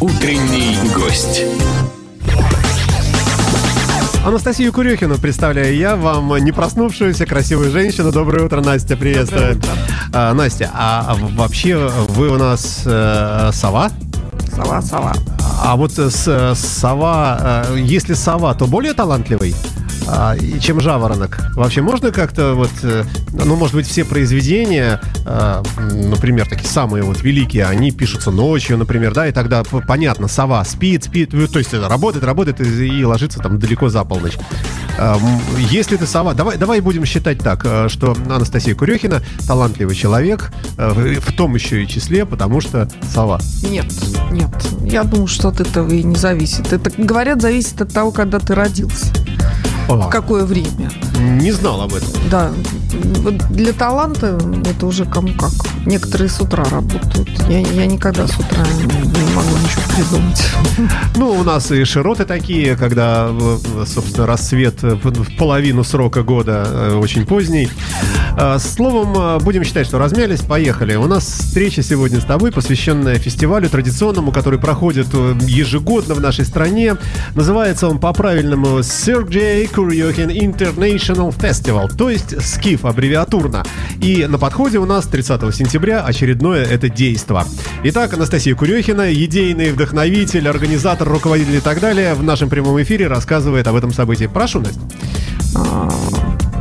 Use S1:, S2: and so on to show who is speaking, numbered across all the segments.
S1: Утренний гость.
S2: Анастасию Курехину представляю я вам, не проснувшуюся красивую женщину. Доброе утро, Настя, приветствую. А, Настя, а вообще вы у нас э, сова?
S3: Сова, сова.
S2: А вот с, сова, э, если сова, то более талантливый? А, чем жаворонок. Вообще можно как-то вот, э, ну, может быть, все произведения, а, например, такие самые вот великие, они пишутся ночью, например, да, и тогда понятно, сова спит, спит, ну, то есть работает, работает и, и ложится там далеко за полночь. А, если ты сова, давай, давай будем считать так, э, что Анастасия Курехина талантливый человек, э, в том еще и числе, потому что сова.
S3: Нет, нет, я думаю, что от этого и не зависит. Это, говорят, зависит от того, когда ты родился. В какое время.
S2: Не знал об этом.
S3: Да. Для таланта это уже кому как. Некоторые с утра работают. Я, я никогда с утра не могу ничего придумать.
S2: Ну, у нас и широты такие, когда, собственно, рассвет в половину срока года э, очень поздний. А, словом, э, будем считать, что размялись, поехали. У нас встреча сегодня с тобой, посвященная фестивалю традиционному, который проходит э, ежегодно в нашей стране. Называется он по-правильному Sergei Kuryokin International Festival, то есть СКИФ аббревиатурно. И на подходе у нас 30 сентября очередное это действо. Итак, Анастасия Курехина, идейный вдохновитель, организатор, руководитель и так далее, в нашем прямом эфире рассказывает об этом событии. Прошу, Настя.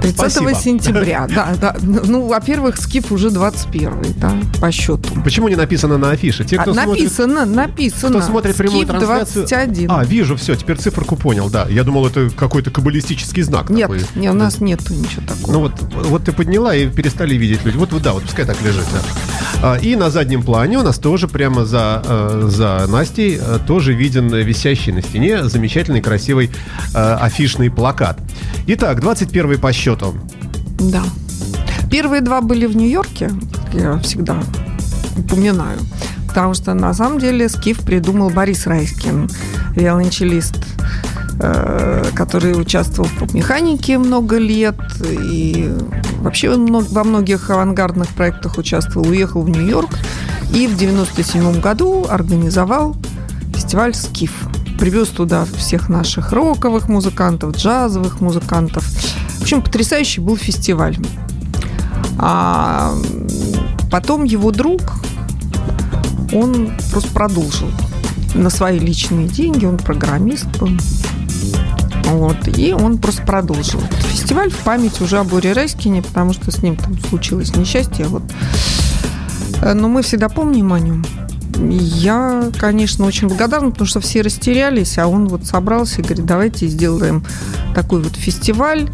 S2: А,
S3: 30 Спасибо. сентября, да, да. Ну, во-первых, скип уже 21, да, по счету.
S2: Почему не написано на афише?
S3: Те, кто а, написано, смотрит, написано.
S2: Кто смотрит скип прямую трансляцию...
S3: 21.
S2: А, вижу, все, теперь циферку понял, да. Я думал, это какой-то каббалистический знак.
S3: Нет,
S2: такой.
S3: нет, у нас нету ничего такого.
S2: Ну вот, вот ты подняла и перестали видеть люди. Вот, да, вот пускай так лежит, да. А, и на заднем плане у нас тоже прямо за, э, за Настей э, тоже виден висящий на стене замечательный красивый э, афишный плакат. Итак, 21 по счету.
S3: Да. Первые два были в Нью-Йорке, я всегда упоминаю. Потому что на самом деле скиф придумал Борис Райскин, виолончелист, э, который участвовал в поп-механике много лет и вообще во многих авангардных проектах участвовал, уехал в Нью-Йорк и в 97 году организовал фестиваль «Скиф». Привез туда всех наших роковых музыкантов, джазовых музыкантов – в общем, потрясающий был фестиваль. А потом его друг, он просто продолжил на свои личные деньги, он программист был. Вот, и он просто продолжил этот фестиваль в память уже о Боре Райскине, потому что с ним там случилось несчастье. Вот. Но мы всегда помним о нем. Я, конечно, очень благодарна, потому что все растерялись, а он вот собрался и говорит, давайте сделаем такой вот фестиваль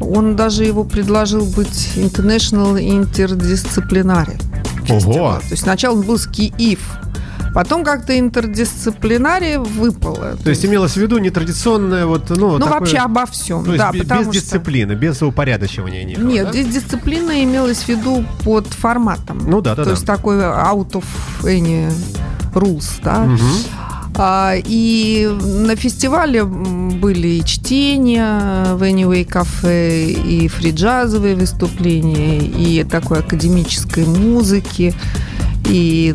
S3: он даже его предложил быть International Interdisciplinary.
S2: Ого!
S3: То есть сначала он был ски-ив, Потом как-то интердисциплинария выпало.
S2: То, то есть имелось в виду нетрадиционное вот, ну,
S3: ну такое... вообще обо всем.
S2: То да, без что... дисциплины, без упорядочивания никакого,
S3: Нет,
S2: да?
S3: здесь дисциплина имелась в виду под форматом.
S2: Ну да, да.
S3: То
S2: да.
S3: есть такой out of any rules, да. Угу. И на фестивале были и чтения в Anyway кафе, и фриджазовые выступления, и такой академической музыки, и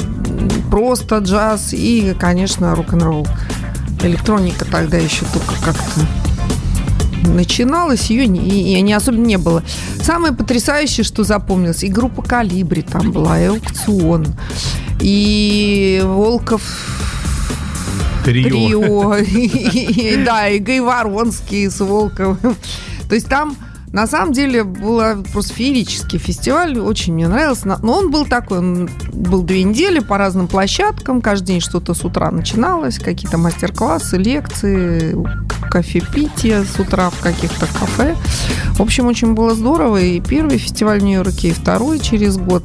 S3: просто джаз, и, конечно, рок-н-ролл. Электроника тогда еще только как-то начиналась, ее не, не особенно не было. Самое потрясающее, что запомнилось, и группа «Калибри» там была, и «Аукцион», и Волков
S2: Трио.
S3: Трио. Да, и Гай Воронский с Волковым. То есть там на самом деле был просто феерический фестиваль, очень мне нравился. Но он был такой, он был две недели по разным площадкам, каждый день что-то с утра начиналось, какие-то мастер-классы, лекции, кофепитие с утра в каких-то кафе. В общем, очень было здорово. И первый фестиваль в Нью-Йорке, и второй через год,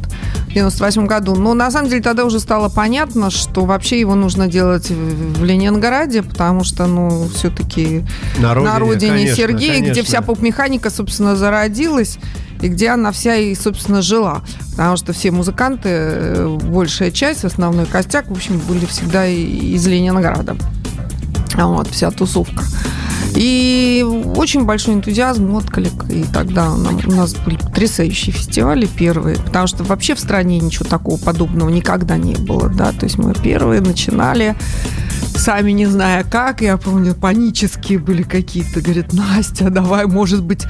S3: в 98 году. Но на самом деле тогда уже стало понятно, что вообще его нужно делать в Ленинграде, потому что, ну, все-таки на родине, на родине конечно, Сергея, конечно. где вся поп-механика, собственно, зародилась и где она вся и, собственно, жила. Потому что все музыканты, э, большая часть, основной костяк, в общем, были всегда из Ленинграда. Вот, вся тусовка. И очень большой энтузиазм, отклик. И тогда у нас были потрясающие фестивали первые, потому что вообще в стране ничего такого подобного никогда не было. Да? То есть мы первые начинали сами не зная как, я помню, панические были какие-то. Говорит, Настя, давай, может быть,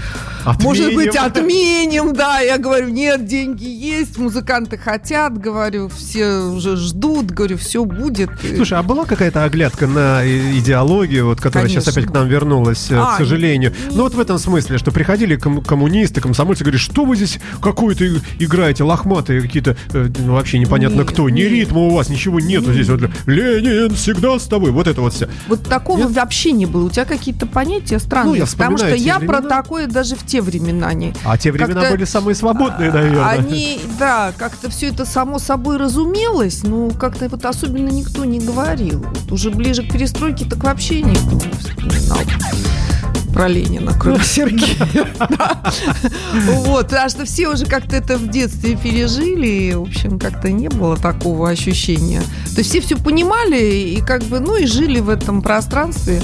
S3: отменим. может быть, отменим, да. Я говорю, нет, деньги есть, музыканты хотят, говорю, все уже ждут, говорю, все будет.
S2: Слушай, а была какая-то оглядка на идеологию, вот, которая Конечно. сейчас опять к нам вернулась, э, а, к сожалению? Не... Ну вот в этом смысле, что приходили ком- коммунисты, комсомольцы, говорят, что вы здесь какую-то играете, лохматые какие-то, э, ну, вообще непонятно нет, кто, ни нет. ритма у вас, ничего нету нет. здесь. Вот, Ленин всегда с тобой, вот это вот все.
S3: Вот такого нет? вообще не было. У тебя какие-то понятия странные, ну, я потому что я времена. про такое даже в те времена не.
S2: А те времена были самые свободные, наверное.
S3: Они, да, как-то все это само собой разумелось, но как-то вот особенно никто не говорил. Вот уже ближе к перестройке так вообще никто не вспоминал про Ленина, кроме Сергея. Вот, потому что все уже как-то это в детстве пережили, и, в общем, как-то не было такого ощущения. То есть все все понимали и как бы, ну и жили в этом пространстве.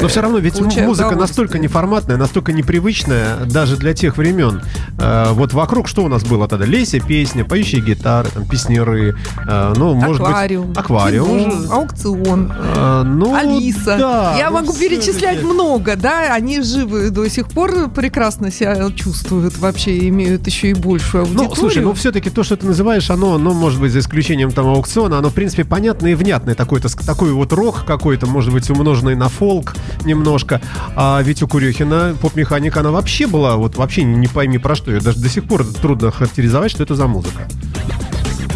S2: Но все равно, ведь музыка настолько неформатная, настолько непривычная даже для тех времен. Э, вот вокруг что у нас было тогда? Леся, песня, поющие гитары, там, песнеры,
S3: э, ну, может аквариум, быть... Аквариум. Кино, аукцион. А, ну, Алиса. Да, Я ну, могу перечислять много, да, они живы до сих пор, прекрасно себя чувствуют, вообще имеют еще и большую аудиторию.
S2: Ну, слушай, ну все-таки то, что ты называешь, оно, ну, может быть, за исключением там аукциона, оно, в принципе, понятное и внятное. Такой-то, такой вот рок какой-то, может быть, умноженный на фолк немножко. А ведь у Курехина поп-механика, она вообще была, вот вообще не пойми про что. Ее даже до сих пор трудно характеризовать, что это за музыка.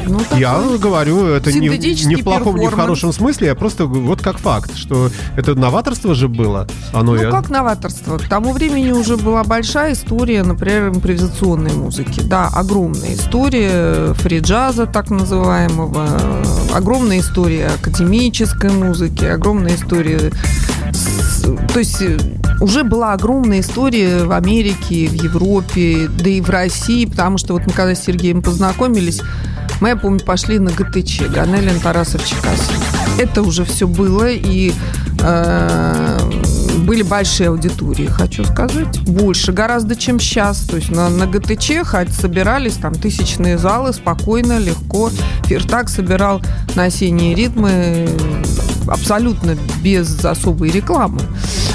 S2: Ну, я говорю, это не, не в плохом, не в хорошем смысле, а просто вот как факт, что это новаторство же было.
S3: Оно ну, я... как новаторство? К тому времени уже была большая история, например, импровизационной музыки. Да, огромная история фри-джаза, так называемого, огромная история академической музыки, огромная история... То есть э, уже была огромная история в Америке, в Европе, да и в России, потому что вот мы когда с Сергеем познакомились, мы, я помню, пошли на ГТЧ, Ганелин, Тарасов, Чекасин. Это уже все было, и э, были большие аудитории, хочу сказать. Больше гораздо, чем сейчас. То есть на, на ГТЧ хоть собирались там тысячные залы спокойно, легко. Фиртак собирал на осенние ритмы абсолютно без особой рекламы.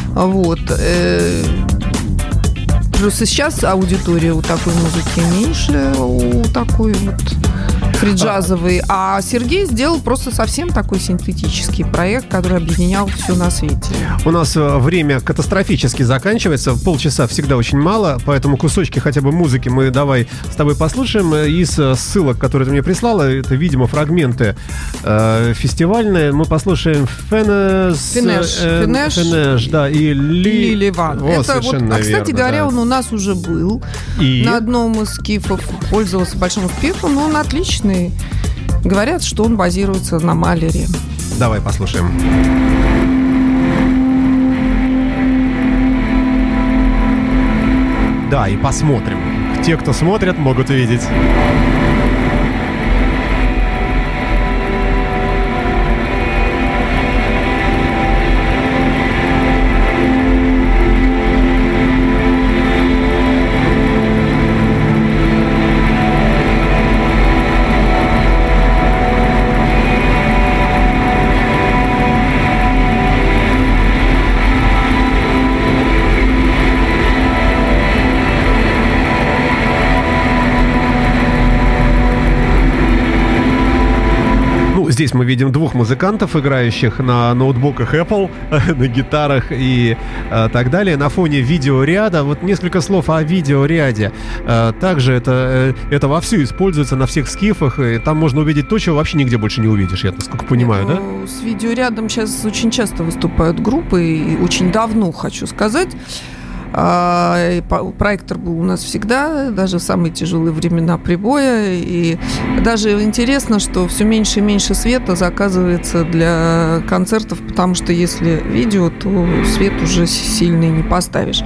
S3: Вот. Э, просто сейчас аудитория у такой музыки меньше, у такой вот фриджазовый, а Сергей сделал просто совсем такой синтетический проект, который объединял все на свете.
S2: У нас э, время катастрофически заканчивается, полчаса всегда очень мало, поэтому кусочки хотя бы музыки мы давай с тобой послушаем. Из э, ссылок, которые ты мне прислала, это, видимо, фрагменты э, фестивальные. Мы послушаем Фенеш,
S3: Финеш, э, Финеш,
S2: Финеш да, и Ли...
S3: Ливан. это вот, а, кстати верно, говоря, да. он у нас уже был. И? На одном из скифов пользовался большим успехом, но он отличный известный. Говорят, что он базируется на Малере.
S2: Давай послушаем. Да, и посмотрим. Те, кто смотрят, могут увидеть. Здесь мы видим двух музыкантов, играющих на ноутбуках Apple, на гитарах и э, так далее. На фоне видеоряда, вот несколько слов о видеоряде. Э, также это, э, это вовсю используется на всех скифах, и там можно увидеть то, чего вообще нигде больше не увидишь, я насколько понимаю, Нет, да?
S3: Ну, с видеорядом сейчас очень часто выступают группы, и очень давно, хочу сказать. А, проектор был у нас всегда, даже в самые тяжелые времена прибоя. И даже интересно, что все меньше и меньше света заказывается для концертов, потому что если видео, то свет уже сильный не поставишь.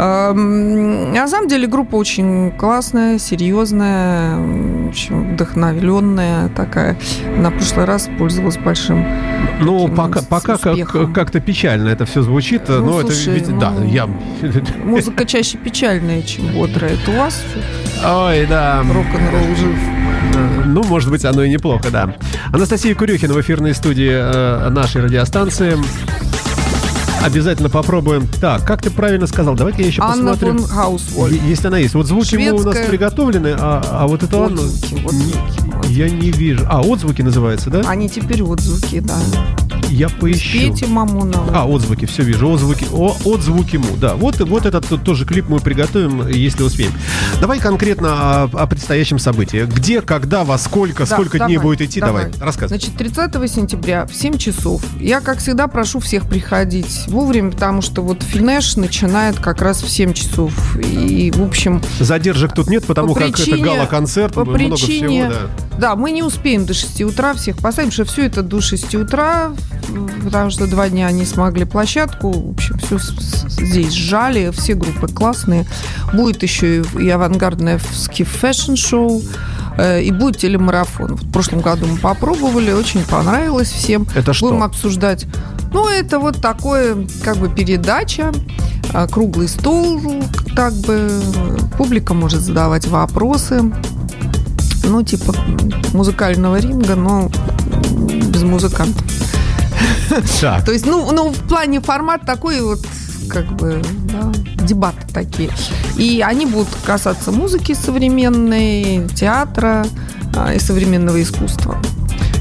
S3: Эм, На самом деле группа очень классная, серьезная, в общем, вдохновленная такая. На прошлый раз пользовалась большим
S2: Ну, пока, пока как, как-то печально это все звучит.
S3: Ну,
S2: но
S3: слушай,
S2: это ведь, да,
S3: ну,
S2: я...
S3: Музыка чаще печальная, чем бодрая. Это у вас
S2: Ой, да.
S3: рок-н-ролл жив.
S2: Э, Ну, может быть, оно и неплохо, да. Анастасия Курюхина в эфирной студии э, нашей радиостанции. Обязательно попробуем. Так, как ты правильно сказал? Давайте я еще
S3: Анна
S2: посмотрю.
S3: фон Хаусвольд.
S2: Если она есть. Вот звуки мы у нас
S3: Шведская.
S2: приготовлены, а, а вот это
S3: Отзвуки, вот
S2: не-
S3: звуки.
S2: я не вижу. А, отзвуки называется, да?
S3: Они теперь отзвуки, да.
S2: Я поищу.
S3: Пейте Мамонова.
S2: А, отзвуки, все вижу. Отзвуки, о, отзвуки му. Да, вот, вот этот тут тоже клип мы приготовим, если успеем. Давай конкретно о, о предстоящем событии. Где, когда, во сколько,
S3: Да,
S2: сколько дней
S3: давай,
S2: будет идти? Давай,
S3: давай.
S2: рассказывай.
S3: Значит, 30 сентября в 7 часов. Я, как всегда, прошу всех приходить вовремя, потому что вот финеш начинает как раз в 7 часов. И, в общем,
S2: Задержек тут нет, потому
S3: По
S2: как это
S3: причине-
S2: гала-концерт,
S3: по
S2: много
S3: причине-
S2: всего, да.
S3: Да, мы не успеем до 6 утра всех поставить, потому что все это до 6 утра, потому что два дня не смогли площадку. В общем, все здесь сжали, все группы классные. Будет еще и- авангардное скиф fashion-шоу, э, и будет телемарафон. В прошлом году мы попробовали, очень понравилось всем.
S2: Это что?
S3: Будем обсуждать. Ну, это вот такое, как бы, передача, а, круглый стол, как бы, публика может задавать вопросы. Ну, типа музыкального ринга, но без музыкантов.
S2: Так,
S3: То есть, ну, ну, в плане формат такой вот, как бы, да, дебаты такие. И они будут касаться музыки современной, театра а, и современного искусства.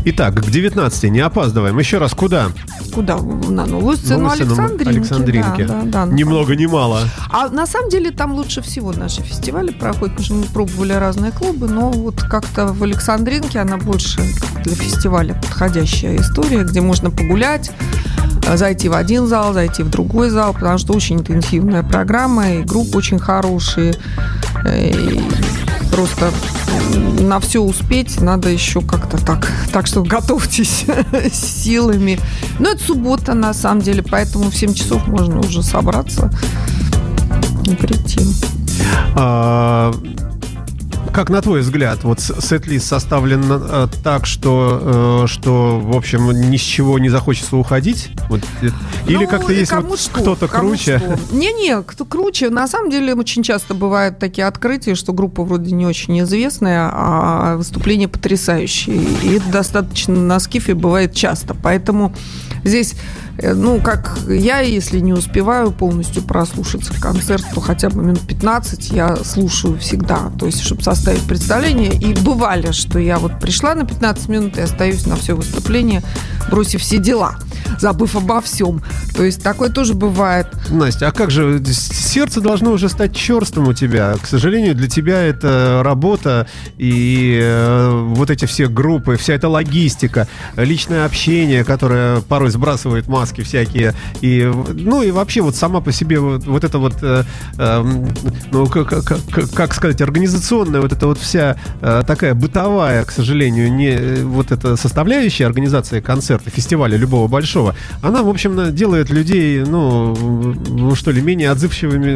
S2: итак, к 19 не опаздываем. Еще раз, куда?
S3: Куда? На новую сцену
S2: Новую
S3: Александринки.
S2: Александринки.
S3: Да, да, да.
S2: Ни много, ни мало.
S3: А на самом деле там лучше всего наши фестивали проходят, потому что мы пробовали разные клубы, но вот как-то в Александринке она больше для фестиваля подходящая история, где можно погулять, э, зайти в один зал, зайти в другой зал, потому что очень интенсивная программа, и группы очень хорошие. э, и просто на все успеть надо еще как-то так. Так что готовьтесь силами. Но это суббота, на самом деле, поэтому в 7 часов можно уже собраться и прийти.
S2: А, как на твой взгляд, вот сет-лист составлен э, так, что, э, что, в общем, ни с чего не захочется уходить? Вот, э, или
S3: Ну,
S2: как-то есть вот кто-то круче?
S3: Не-не, кто круче. На самом деле очень часто бывают такие открытия, что группа вроде не очень известная, а выступления потрясающие. И это достаточно на скифе бывает часто. Поэтому здесь, э, ну, как я, если не успеваю полностью прослушать концерт, то хотя бы минут 15 я слушаю всегда. То есть, чтобы составить представление. И бывали, что я вот пришла на 15 минут и остаюсь на все выступление, бросив все дела, забыв обо всем. То есть такое тоже бывает.
S2: Настя, а как же сердце должно уже стать черстым у тебя? К сожалению, для тебя это работа и э, вот эти все группы, вся эта логистика, личное общение, которое порой сбрасывает маски всякие, и ну и вообще вот сама по себе вот, вот это вот, э, э, ну как, как- как- как сказать, организационная вот эта вот вся э, такая бытовая, к сожалению, не э, вот эта составляющая организации концерта, фестиваля любого большого, она, в общем, делает людей, ну, ну что ли, менее отзывчивыми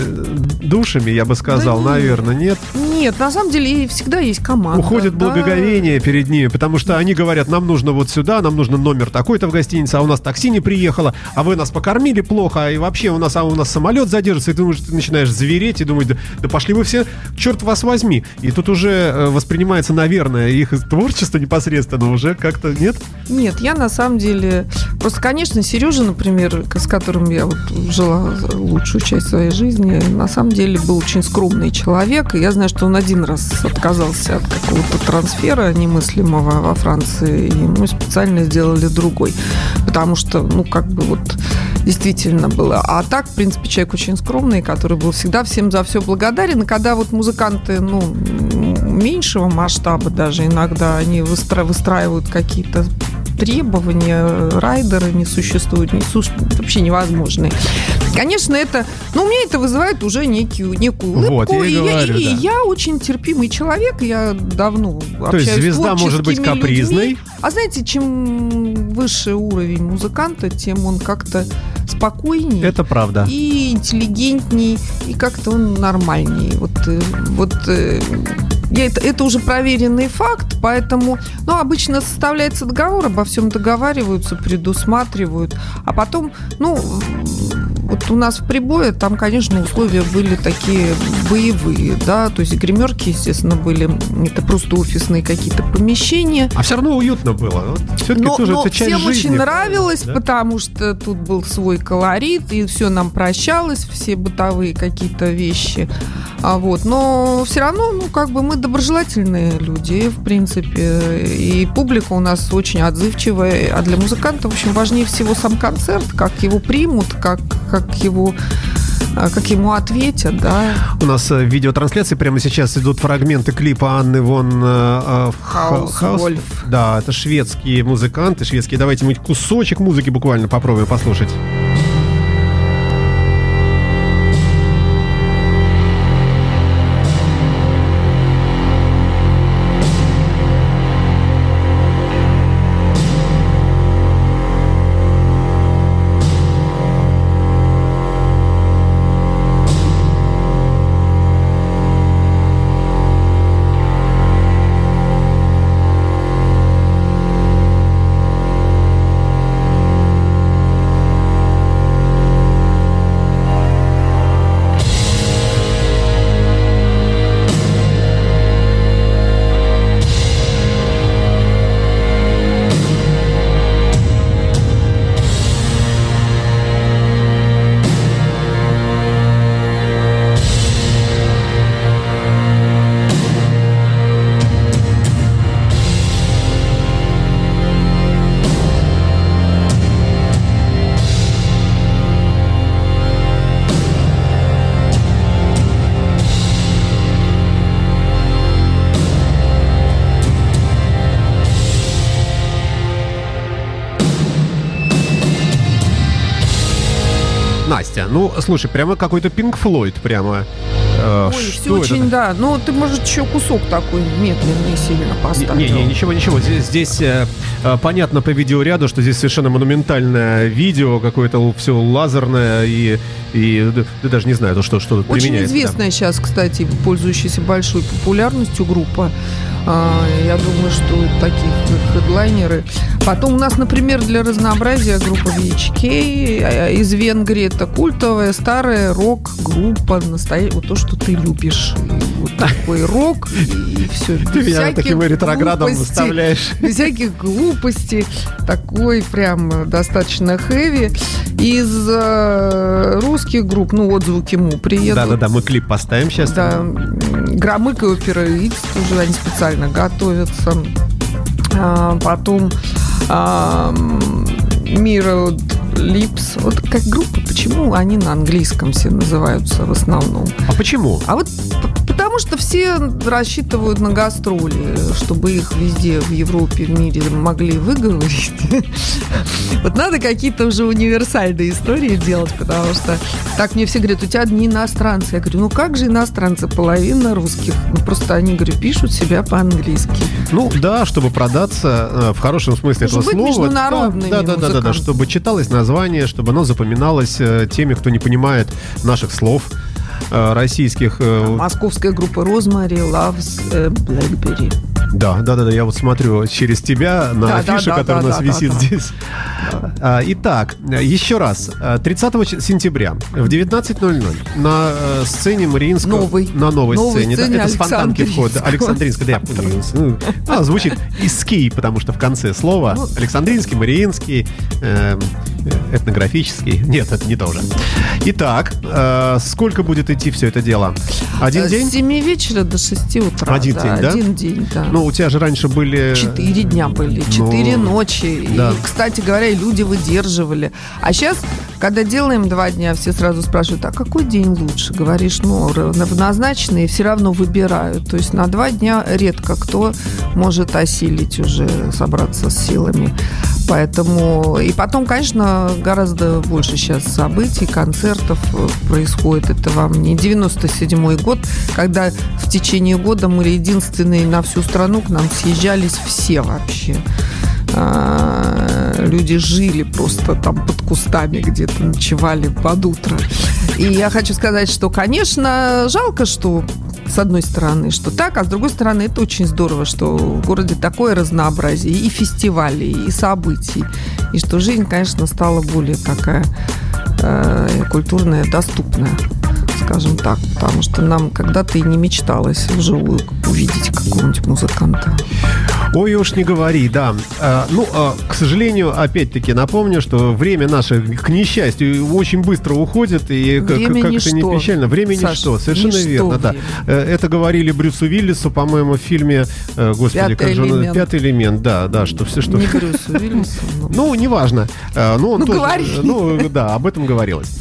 S2: душами, я бы сказал,
S3: Да нет.
S2: наверное, нет.
S3: Нет, на самом деле и всегда есть команда.
S2: Уходит
S3: да.
S2: благоговение перед ними, потому что они говорят, нам нужно вот сюда, нам нужно номер такой-то в гостинице, а у нас такси не приехало, а вы нас покормили плохо, и вообще у нас, а у нас самолет задержится, и ты, думаешь, ты начинаешь звереть и думать, да, да пошли вы все, черт вас возьми. И тут уже э, воспринимается, наверное, их творчество непосредственно уже как-то, нет?
S3: Нет, я на самом деле... Просто, конечно, Сережа, например, с которым я вот жила лучшую часть своей жизни, на самом деле был очень скромный человек. И я знаю, что он один раз отказался от какого-то трансфера немыслимого во Франции, и ему специально сделали другой. Потому что, ну, как бы вот действительно было. А так, в принципе, человек очень скромный, который был всегда всем за все благодарен. И когда вот музыканты, ну, меньшего масштаба даже иногда, они выстра- выстраивают какие-то требования, райдеры не существуют, не су- вообще невозможные. Конечно, это, ну, у меня это вызывает уже некую, некую
S2: Вот,
S3: улыбку.
S2: я и
S3: и,
S2: говорю,
S3: и
S2: да.
S3: я очень терпимый человек, я давно
S2: То есть звезда может быть капризной,
S3: людьми. А знаете, чем выше уровень музыканта, тем он как-то спокойнее.
S2: Это правда.
S3: И интеллигентней, и как-то он нормальней. Вот, э, вот э, я, это, это уже проверенный факт, поэтому, ну, обычно составляется договор, обо всем договариваются, предусматривают, а потом, ну, вот у нас в прибое там, конечно, условия были такие боевые, да, то есть гримерки, естественно, были, это просто офисные какие-то помещения.
S2: А все равно уютно было. Все-таки
S3: но,
S2: тоже
S3: но
S2: это часть
S3: всем
S2: жизни,
S3: очень нравилось,
S2: да?
S3: потому что тут был свой колорит, и все нам прощалось, все бытовые какие-то вещи. А вот, но все равно, ну, как бы мы доброжелательные люди, в принципе, и публика у нас очень отзывчивая, а для музыканта, в общем, важнее всего сам концерт, как его примут, как, как его а, как ему ответят, да.
S2: У нас э, в видеотрансляции прямо сейчас идут фрагменты клипа Анны Вон э, э, Ха-
S3: Хаус Вольф.
S2: Да, это шведские музыканты, шведские. Давайте мы кусочек музыки буквально попробуем послушать. Слушай, прямо какой-то Пинк Флойд, прямо. Э,
S3: Ой, все
S2: это
S3: очень, да. Ну, ты, может, еще кусок такой медленный сильно поставил.
S2: Не, не, ничего, ничего. Здесь, здесь э, э, понятно по видеоряду, что здесь совершенно монументальное видео, какое-то все лазерное и, и да, да даже не знаю, то что, что
S3: Очень
S2: применяется. да.
S3: известная сейчас, кстати, пользующаяся большой популярностью группа. А, Я думаю, что таких хедлайнеры. Потом у нас, например, для разнообразия группа VHK э, из Венгрии. Это культовая старая рок-группа. Настоя... Вот то, что ты любишь. И Вот такой рок. И все.
S2: Ты меня таким ретроградом выставляешь.
S3: Без всяких глупостей. Такой прям э, достаточно хэви. Из э, русских групп, ну, вот звуки Му приедут.
S2: Да-да-да, мы клип поставим сейчас.
S3: Да, Громык и Опера Икс уже они специально готовятся. А, потом а, Mirrored Lips. Вот как группа, почему они на английском все называются в основном?
S2: А почему?
S3: А вот потому что все рассчитывают на гастроли, чтобы их везде в Европе, в мире могли выговорить. Вот надо какие-то уже универсальные истории делать, потому что так мне все говорят, у тебя одни иностранцы. Я говорю, ну как же иностранцы, половина русских. Ну просто они, говорю, пишут себя по-английски.
S2: Ну да, чтобы продаться э, в хорошем смысле
S3: Чтобы
S2: этого
S3: быть
S2: слова.
S3: международными
S2: да, да, да, да, да, чтобы читалось название, чтобы оно запоминалось э, теми, кто не понимает наших слов российских. э,
S3: Московская группа Розмари Loves э, Blackberry.
S2: Да, да, да, да, я вот смотрю через тебя на
S3: Да, да,
S2: афише,
S3: да,
S2: которая
S3: да,
S2: у нас
S3: да,
S2: висит
S3: да, да.
S2: здесь. А, Итак, еще раз. А, 30 ч- сентября в 19.00 на э, сцене Мариинского...
S3: Новой.
S2: На новой,
S3: Новой
S2: сцене. да,
S3: сцене
S2: это с фонтанки вход. Александринская, да, я понял. Ну, а, звучит иски, потому что в конце слова
S3: Ну.
S2: Александринский, Мариинский, эм, э, этнографический. Нет, это не то же. Итак, э, сколько будет идти все это дело? Один
S3: Э,
S2: день?
S3: С 7 вечера до 6 утра.
S2: Один день, да?
S3: Один день, да.
S2: Ну, у тебя же раньше были...
S3: Четыре дня были, четыре
S2: Ну,
S3: ночи.
S2: да.
S3: И, кстати говоря, и люди выдерживали. А сейчас, когда делаем два дня, все сразу спрашивают, а какой день лучше? Говоришь, ну, равнозначные, все равно выбирают. То есть на два дня редко кто может осилить уже, собраться с силами. Поэтому... И потом, конечно, гораздо больше сейчас событий, концертов э, происходит. Это вам не 97-й год, когда в течение года мы единственные на всю страну к нам съезжались все вообще. А, Люди жили просто там под кустами, где-то ночевали под утро. И я хочу сказать, что, конечно, жалко, что с одной стороны, что так, а с другой стороны, это очень здорово, что в городе такое разнообразие и фестивалей, и событий, и что жизнь, конечно, стала более такая э, культурная, доступная скажем так, потому что нам когда-то и не мечталось вживую увидеть какого-нибудь музыканта.
S2: Ой, уж не говори, да. А, ну, а, к сожалению, опять-таки напомню, что время наше, к несчастью, очень быстро уходит, и время как, это не печально. Время Саша, ничто, совершенно ничто верно, время. да. Это говорили Брюсу Виллису, по-моему, в фильме, э, господи,
S3: Пятый как же
S2: он, Пятый элемент, да, да, что все, что...
S3: Не Брюсу Виллису.
S2: Ну, неважно. А, ну, он
S3: ну,
S2: тоже,
S3: говорили.
S2: ну, да, об этом говорилось.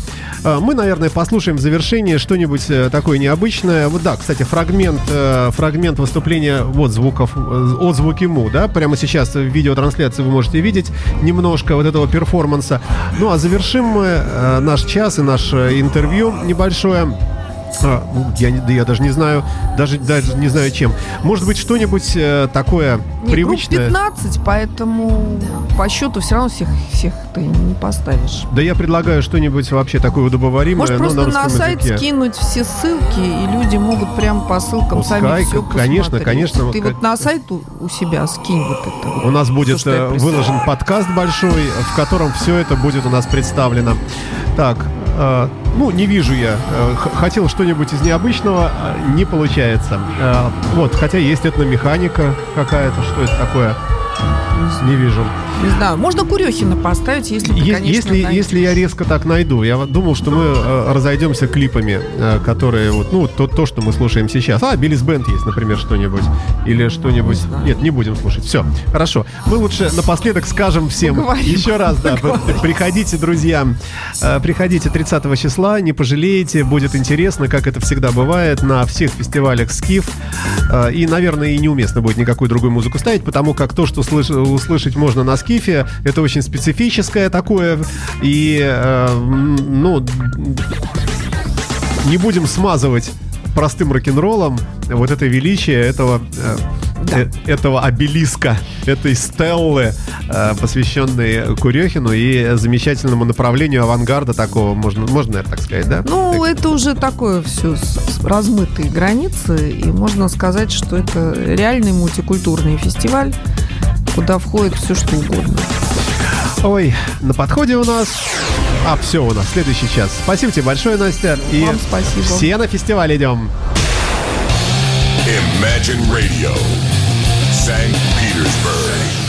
S2: А, мы, наверное, послушаем в завершении что-нибудь э, такое необычное. Вот да, кстати, фрагмент, э, фрагмент выступления вот звуков, э, от звуки Му, да, прямо сейчас в видеотрансляции вы можете видеть немножко вот этого перформанса. Ну а завершим мы наш час и наше интервью небольшое а, ну, я, я даже не знаю, даже, даже не знаю чем. Может быть, что-нибудь э, такое
S3: не,
S2: привычное?
S3: Групп 15, поэтому по счету все равно всех, всех ты не поставишь.
S2: Да я предлагаю что-нибудь вообще такое удобоваримое.
S3: Может, просто
S2: на,
S3: на сайт
S2: языке.
S3: скинуть все ссылки, и люди могут прямо по ссылкам
S2: Пускай,
S3: сами все
S2: Конечно, конечно.
S3: Ты
S2: как...
S3: вот на сайт у, у себя скинь вот это.
S2: У нас будет
S3: то,
S2: выложен подкаст большой, в котором все это будет у нас представлено. Так, э, ну, не вижу я. Э, хотел что-нибудь из необычного, э, не получается. Э, вот, хотя есть этномеханика какая-то, что это такое. Не вижу.
S3: Не знаю, можно Курехина поставить, если ты,
S2: Е-
S3: конечно,
S2: если,
S3: найдешь.
S2: если я резко так найду. Я думал, что мы э, разойдемся клипами, э, которые вот, ну, то, то, что мы слушаем сейчас. А, Биллис Бенд есть, например, что-нибудь. Или что-нибудь.
S3: Не.
S2: Нет, не будем слушать. Все, хорошо. Мы лучше напоследок скажем всем
S3: Поговорим.
S2: еще раз, да,
S3: Поговорим.
S2: приходите, друзья. Э, Приходите 30 числа, не пожалеете, будет интересно, как это всегда бывает на всех фестивалях Скиф. Э, И, наверное, и неуместно будет никакую другую музыку ставить, потому как то, что слыш- услышать можно на Скифе, это очень специфическое такое. И, э, ну, не будем смазывать простым рок-н-роллом вот это величие этого э,
S3: Да.
S2: э, этого обелиска, этой стеллы, э, посвященной Курехину и замечательному направлению авангарда такого, можно, можно, наверное, так сказать, да?
S3: Ну,
S2: Так.
S3: это уже такое все размытые границы, и можно сказать, что это реальный мультикультурный фестиваль, куда входит все, что угодно.
S2: Ой, на подходе у нас... А, все у нас, следующий час. Спасибо тебе большое, Настя. И
S3: Вам спасибо.
S2: все на фестиваль идем.
S1: Imagine Radio, St. Petersburg.